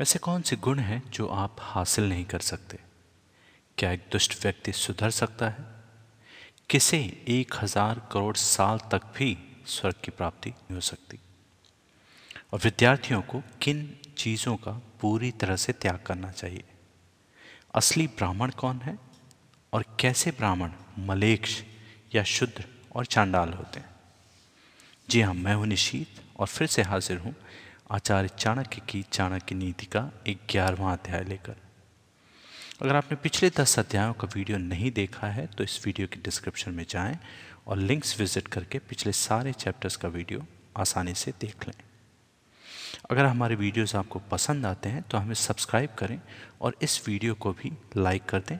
ऐसे कौन से गुण हैं जो आप हासिल नहीं कर सकते? क्या एक दुष्ट व्यक्ति सुधर सकता है? किसे एक हज़ार करोड़ साल तक भी स्वर्ग की प्राप्ति नहीं हो सकती? और विद्यार्थियों को किन चीज़ों का पूरी तरह से त्याग करना चाहिए? असली ब्राह्मण कौन है? और कैसे ब्राह्मण मलेक्ष या शुद्र और चांडाल होते हैं? जी हाँ मैं हूँ निशीत और फिर से हाजिर हूँ आचार्य चाणक्य की चाणक्य नीति का ग्यारहवा अध्याय लेकर। अगर आपने पिछले दस अध्यायों का वीडियो नहीं देखा है तो इस वीडियो के डिस्क्रिप्शन में जाएँ और लिंक्स विज़िट करके पिछले सारे चैप्टर्स का वीडियो आसानी से देख लें। अगर हमारे वीडियोस आपको पसंद आते हैं तो हमें सब्सक्राइब करें और इस वीडियो को भी लाइक कर दें,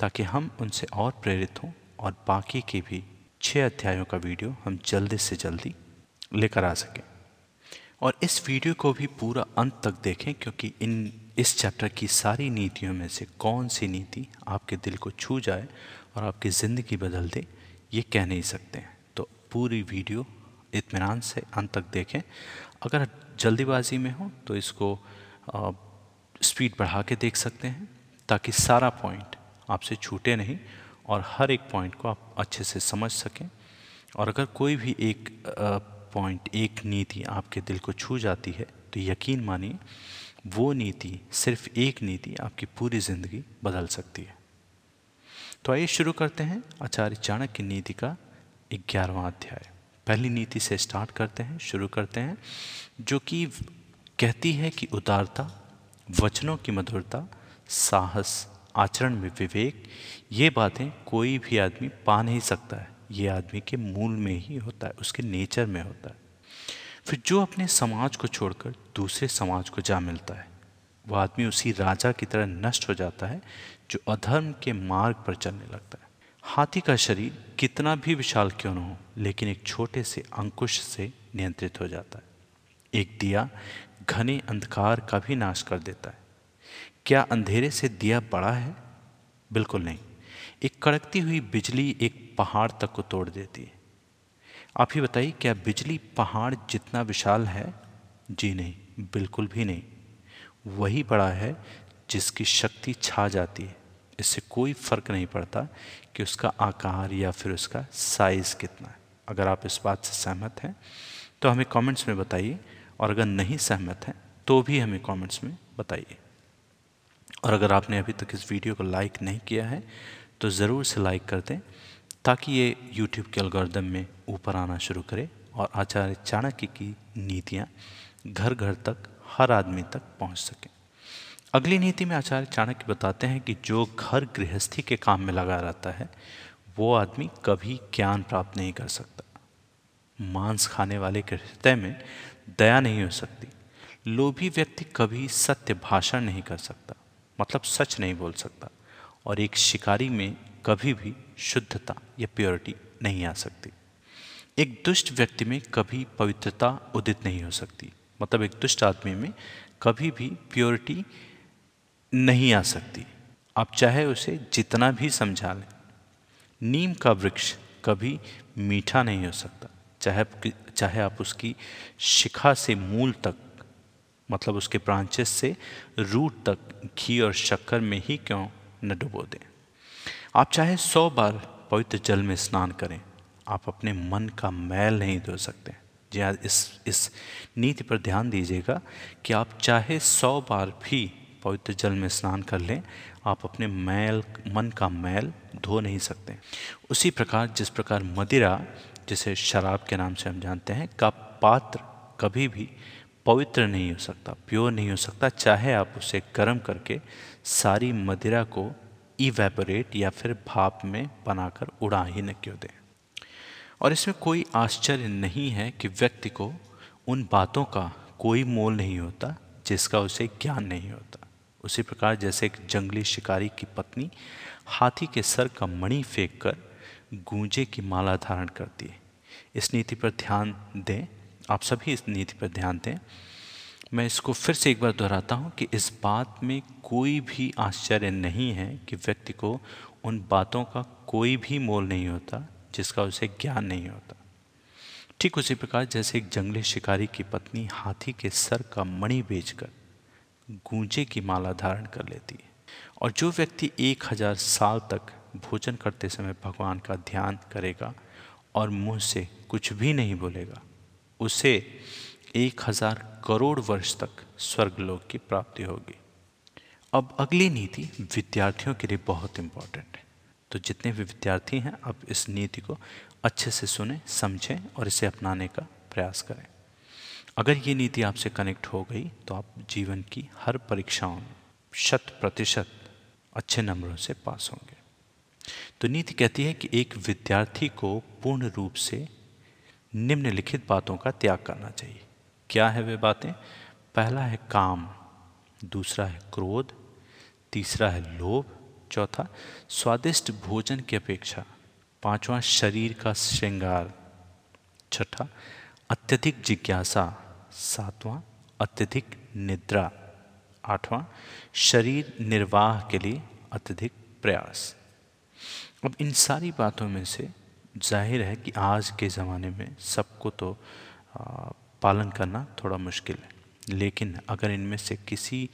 ताकि हम उनसे और प्रेरित हों और बाकी के भी छः अध्यायों का वीडियो हम जल्दी से जल्दी लेकर आ सकें। और इस वीडियो को भी पूरा अंत तक देखें, क्योंकि इन इस चैप्टर की सारी नीतियों में से कौन सी नीति आपके दिल को छू जाए और आपकी ज़िंदगी बदल दे, ये कह नहीं सकते हैं। तो पूरी वीडियो इतमान से अंत तक देखें। अगर जल्दीबाजी में हो तो इसको स्पीड बढ़ा के देख सकते हैं, ताकि सारा पॉइंट आपसे छूटे नहीं और हर एक पॉइंट को आप अच्छे से समझ सकें। और अगर कोई भी एक पॉइंट एक नीति आपके दिल को छू जाती है तो यकीन मानिए, वो नीति, सिर्फ़ एक नीति आपकी पूरी ज़िंदगी बदल सकती है। तो आइए शुरू करते हैं आचार्य चाणक्य नीति का ग्यारहवा अध्याय। पहली नीति से स्टार्ट करते हैं, शुरू करते हैं, जो कि कहती है कि उदारता, वचनों की मधुरता, साहस, आचरण में विवेक, ये बातें कोई भी आदमी पा नहीं सकता है। ये आदमी के मूल में ही होता है, उसके नेचर में होता है। फिर जो अपने समाज को छोड़कर दूसरे समाज को जा मिलता है वह आदमी उसी राजा की तरह नष्ट हो जाता है, जो अधर्म के मार्ग पर चलने लगता है। हाथी का शरीर कितना भी विशाल क्यों न हो, लेकिन एक छोटे से अंकुश से नियंत्रित हो जाता है। एक दिया घने अंधकार का भी नाश कर देता है। क्या अंधेरे से दिया बड़ा है? बिल्कुल नहीं। एक कड़कती हुई बिजली एक पहाड़ तक को तोड़ देती है। आप ही बताइए, क्या बिजली पहाड़ जितना विशाल है? जी नहीं, बिल्कुल भी नहीं। वही बड़ा है जिसकी शक्ति छा जाती है। इससे कोई फ़र्क नहीं पड़ता कि उसका आकार या फिर उसका साइज़ कितना है। अगर आप इस बात से सहमत हैं तो हमें कमेंट्स में बताइए। और अगर नहीं सहमत हैं तो भी हमें कमेंट्स में बताइए। और अगर आपने अभी तक इस वीडियो को लाइक नहीं किया है तो ज़रूर से लाइक कर दें, ताकि ये यूट्यूब के अलगोरिदम में ऊपर आना शुरू करे और आचार्य चाणक्य की नीतियाँ घर घर तक, हर आदमी तक पहुँच सकें। अगली नीति में आचार्य चाणक्य बताते हैं कि जो घर गृहस्थी के काम में लगा रहता है, वो आदमी कभी ज्ञान प्राप्त नहीं कर सकता। मांस खाने वाले के हृदय में दया नहीं हो सकती। लोभी व्यक्ति कभी सत्य भाषण नहीं कर सकता मतलब सच नहीं बोल सकता। और एक शिकारी में कभी भी शुद्धता या प्योरिटी नहीं आ सकती। एक दुष्ट व्यक्ति में कभी पवित्रता उदित नहीं हो सकती। मतलब एक दुष्ट आदमी में कभी भी प्योरिटी नहीं आ सकती। आप चाहे उसे जितना भी समझा लें, नीम का वृक्ष कभी मीठा नहीं हो सकता। चाहे चाहे आप उसकी शिखा से मूल तक मतलब उसके ब्रांचेस से रूट तक, घी और शक्कर में ही क्यों न डुबो दें। आप चाहे सौ बार पवित्र जल में स्नान करें, आप अपने मन का मैल नहीं धो सकते। जी हाँ इस इस नीति पर ध्यान दीजिएगा कि आप चाहे सौ बार भी पवित्र जल में स्नान कर लें, आप अपने मैल, मन का मैल धो नहीं सकते। उसी प्रकार, जिस प्रकार मदिरा, जिसे शराब के नाम से हम जानते हैं, का पात्र कभी भी पवित्र नहीं हो सकता प्योर नहीं हो सकता, चाहे आप उसे गर्म करके सारी मदिरा को इवेपोरेट या फिर भाप में बनाकर उड़ा ही न क्यों दें। और इसमें कोई आश्चर्य नहीं है कि व्यक्ति को उन बातों का कोई मोल नहीं होता, जिसका उसे ज्ञान नहीं होता। उसी प्रकार जैसे एक जंगली शिकारी की पत्नी हाथी के सर का मणि फेंक कर गूंजे की माला धारण करती है। इस नीति पर ध्यान दें आप सभी इस नीति पर ध्यान दें। मैं इसको फिर से एक बार दोहराता हूँ कि इस बात में कोई भी आश्चर्य नहीं है कि व्यक्ति को उन बातों का कोई भी मोल नहीं होता, जिसका उसे ज्ञान नहीं होता। ठीक उसी प्रकार जैसे एक जंगली शिकारी की पत्नी हाथी के सर का मणि बेचकर गूंजे की माला धारण कर लेती है। और जो व्यक्ति एक हज़ार साल तक भोजन करते समय भगवान का ध्यान करेगा और मुँह से कुछ भी नहीं बोलेगा उसे एक हज़ार करोड़ वर्ष तक स्वर्गलोक की प्राप्ति होगी। अब अगली नीति विद्यार्थियों के लिए बहुत इंपॉर्टेंट है। तो जितने भी विद्यार्थी हैं अब इस नीति को अच्छे से सुने, समझें और इसे अपनाने का प्रयास करें। अगर ये नीति आपसे कनेक्ट हो गई तो आप जीवन की हर परीक्षाओं में शत प्रतिशत अच्छे नंबरों से पास होंगे। तो नीति कहती है कि एक विद्यार्थी को पूर्ण रूप से निम्नलिखित बातों का त्याग करना चाहिए। क्या है वे बातें? पहला है काम, दूसरा है क्रोध, तीसरा है लोभ, चौथा स्वादिष्ट भोजन की अपेक्षा, पांचवा शरीर का श्रृंगार, छठा अत्यधिक जिज्ञासा, सातवां अत्यधिक निद्रा, आठवां शरीर निर्वाह के लिए अत्यधिक प्रयास। अब इन सारी बातों में से ज़ाहिर है कि आज के ज़माने में सबको तो पालन करना थोड़ा मुश्किल है। लेकिन अगर इनमें से किसी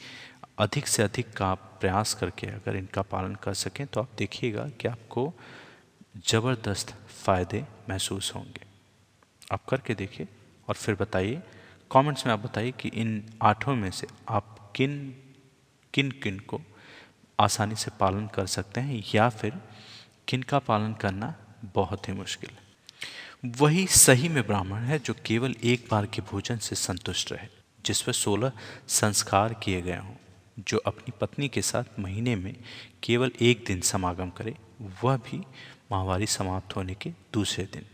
अधिक से अधिक का आप प्रयास करके अगर इनका पालन कर सकें तो आप देखिएगा कि आपको ज़बरदस्त फ़ायदे महसूस होंगे। आप करके देखिए और फिर बताइए, कमेंट्स में आप बताइए कि इन आठों में से आप किन किन किन को आसानी से पालन कर सकते हैं या फिर किन का पालन करना बहुत ही मुश्किल है। वही सही में ब्राह्मण है जो केवल एक बार के भोजन से संतुष्ट रहे, जिस पर सोलह संस्कार किए गए हों, जो अपनी पत्नी के साथ महीने में केवल एक दिन समागम करे, वह भी माहवारी समाप्त होने के दूसरे दिन।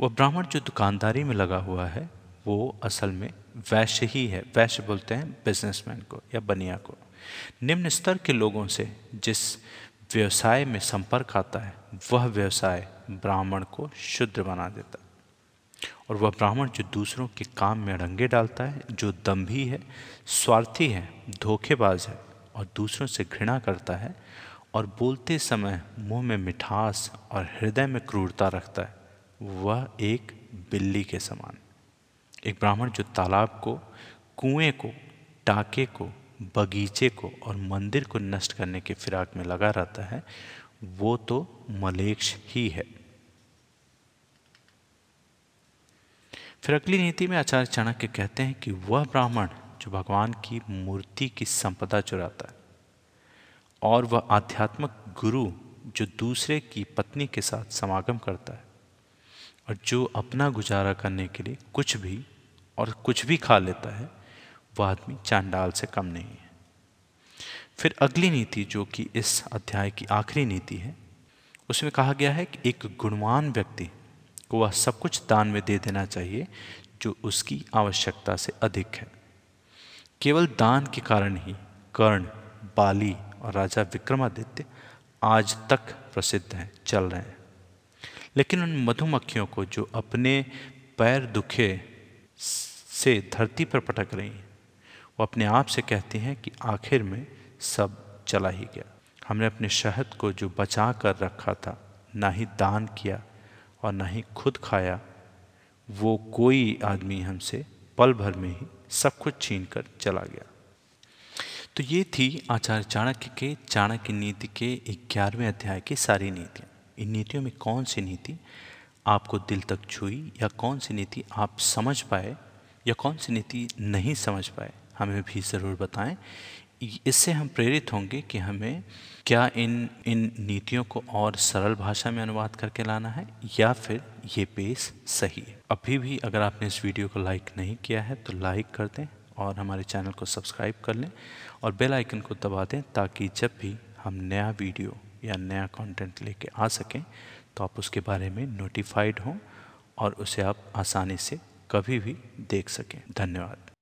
वह ब्राह्मण जो दुकानदारी में लगा हुआ है, वो असल में वैश्य ही है। वैश्य बोलते हैं बिजनेसमैन को या बनिया को। निम्न स्तर के लोगों से, जिस व्यवसाय में संपर्क आता है, वह व्यवसाय ब्राह्मण को शुद्ध बना देता है। और वह ब्राह्मण जो दूसरों के काम में रंगे डालता है, जो दम्भी है, स्वार्थी है, धोखेबाज है और दूसरों से घृणा करता है और बोलते समय मुँह में मिठास और हृदय में क्रूरता रखता है, वह एक बिल्ली के समान। एक ब्राह्मण जो तालाब को, कुएँ को टाके को बगीचे को और मंदिर को नष्ट करने के फिराक में लगा रहता है, वो तो मलेक्ष ही है। फिर अगली नीति में आचार्य चाणक्य कहते हैं कि वह ब्राह्मण जो भगवान की मूर्ति की संपदा चुराता है और वह आध्यात्मिक गुरु जो दूसरे की पत्नी के साथ समागम करता है और जो अपना गुजारा करने के लिए कुछ भी और कुछ भी खा लेता है वह आदमी चांडाल से कम नहीं है। फिर अगली नीति, जो कि इस अध्याय की आखिरी नीति है, उसमें कहा गया है कि एक गुणवान व्यक्ति को वह सब कुछ दान में दे देना चाहिए, जो उसकी आवश्यकता से अधिक है। केवल दान के कारण ही कर्ण, बाली और राजा विक्रमादित्य आज तक प्रसिद्ध हैं, चल रहे हैं। लेकिन उन मधुमक्खियों को जो अपने पैर दुखे से धरती पर पटक रही हैं वो अपने आप से कहती हैं कि आखिर में सब चला ही गया। हमने अपने शहद को जो बचा कर रखा था, ना ही दान किया और ना ही खुद खाया, वो कोई आदमी हमसे पल भर में ही सब कुछ छीन कर चला गया। तो ये थी आचार्य चाणक्य के, चाणक्य नीति के ग्यारहवें अध्याय की सारी नीतियाँ। इन नीतियों में कौन सी नीति आपको दिल तक छुई या कौन सी नीति आप समझ पाए या कौन सी नीति नहीं समझ पाए हमें भी ज़रूर बताएँ। इससे हम प्रेरित होंगे कि हमें क्या इन इन नीतियों को और सरल भाषा में अनुवाद करके लाना है या फिर ये पेस सही है। अभी भी अगर आपने इस वीडियो को लाइक नहीं किया है तो लाइक कर दें और हमारे चैनल को सब्सक्राइब कर लें और बेल आइकन को दबा दें ताकि जब भी हम नया वीडियो या नया कंटेंट लेके आ सकें तो आप उसके बारे में नोटिफाइड हों और उसे आप आसानी से कभी भी देख सकें। धन्यवाद।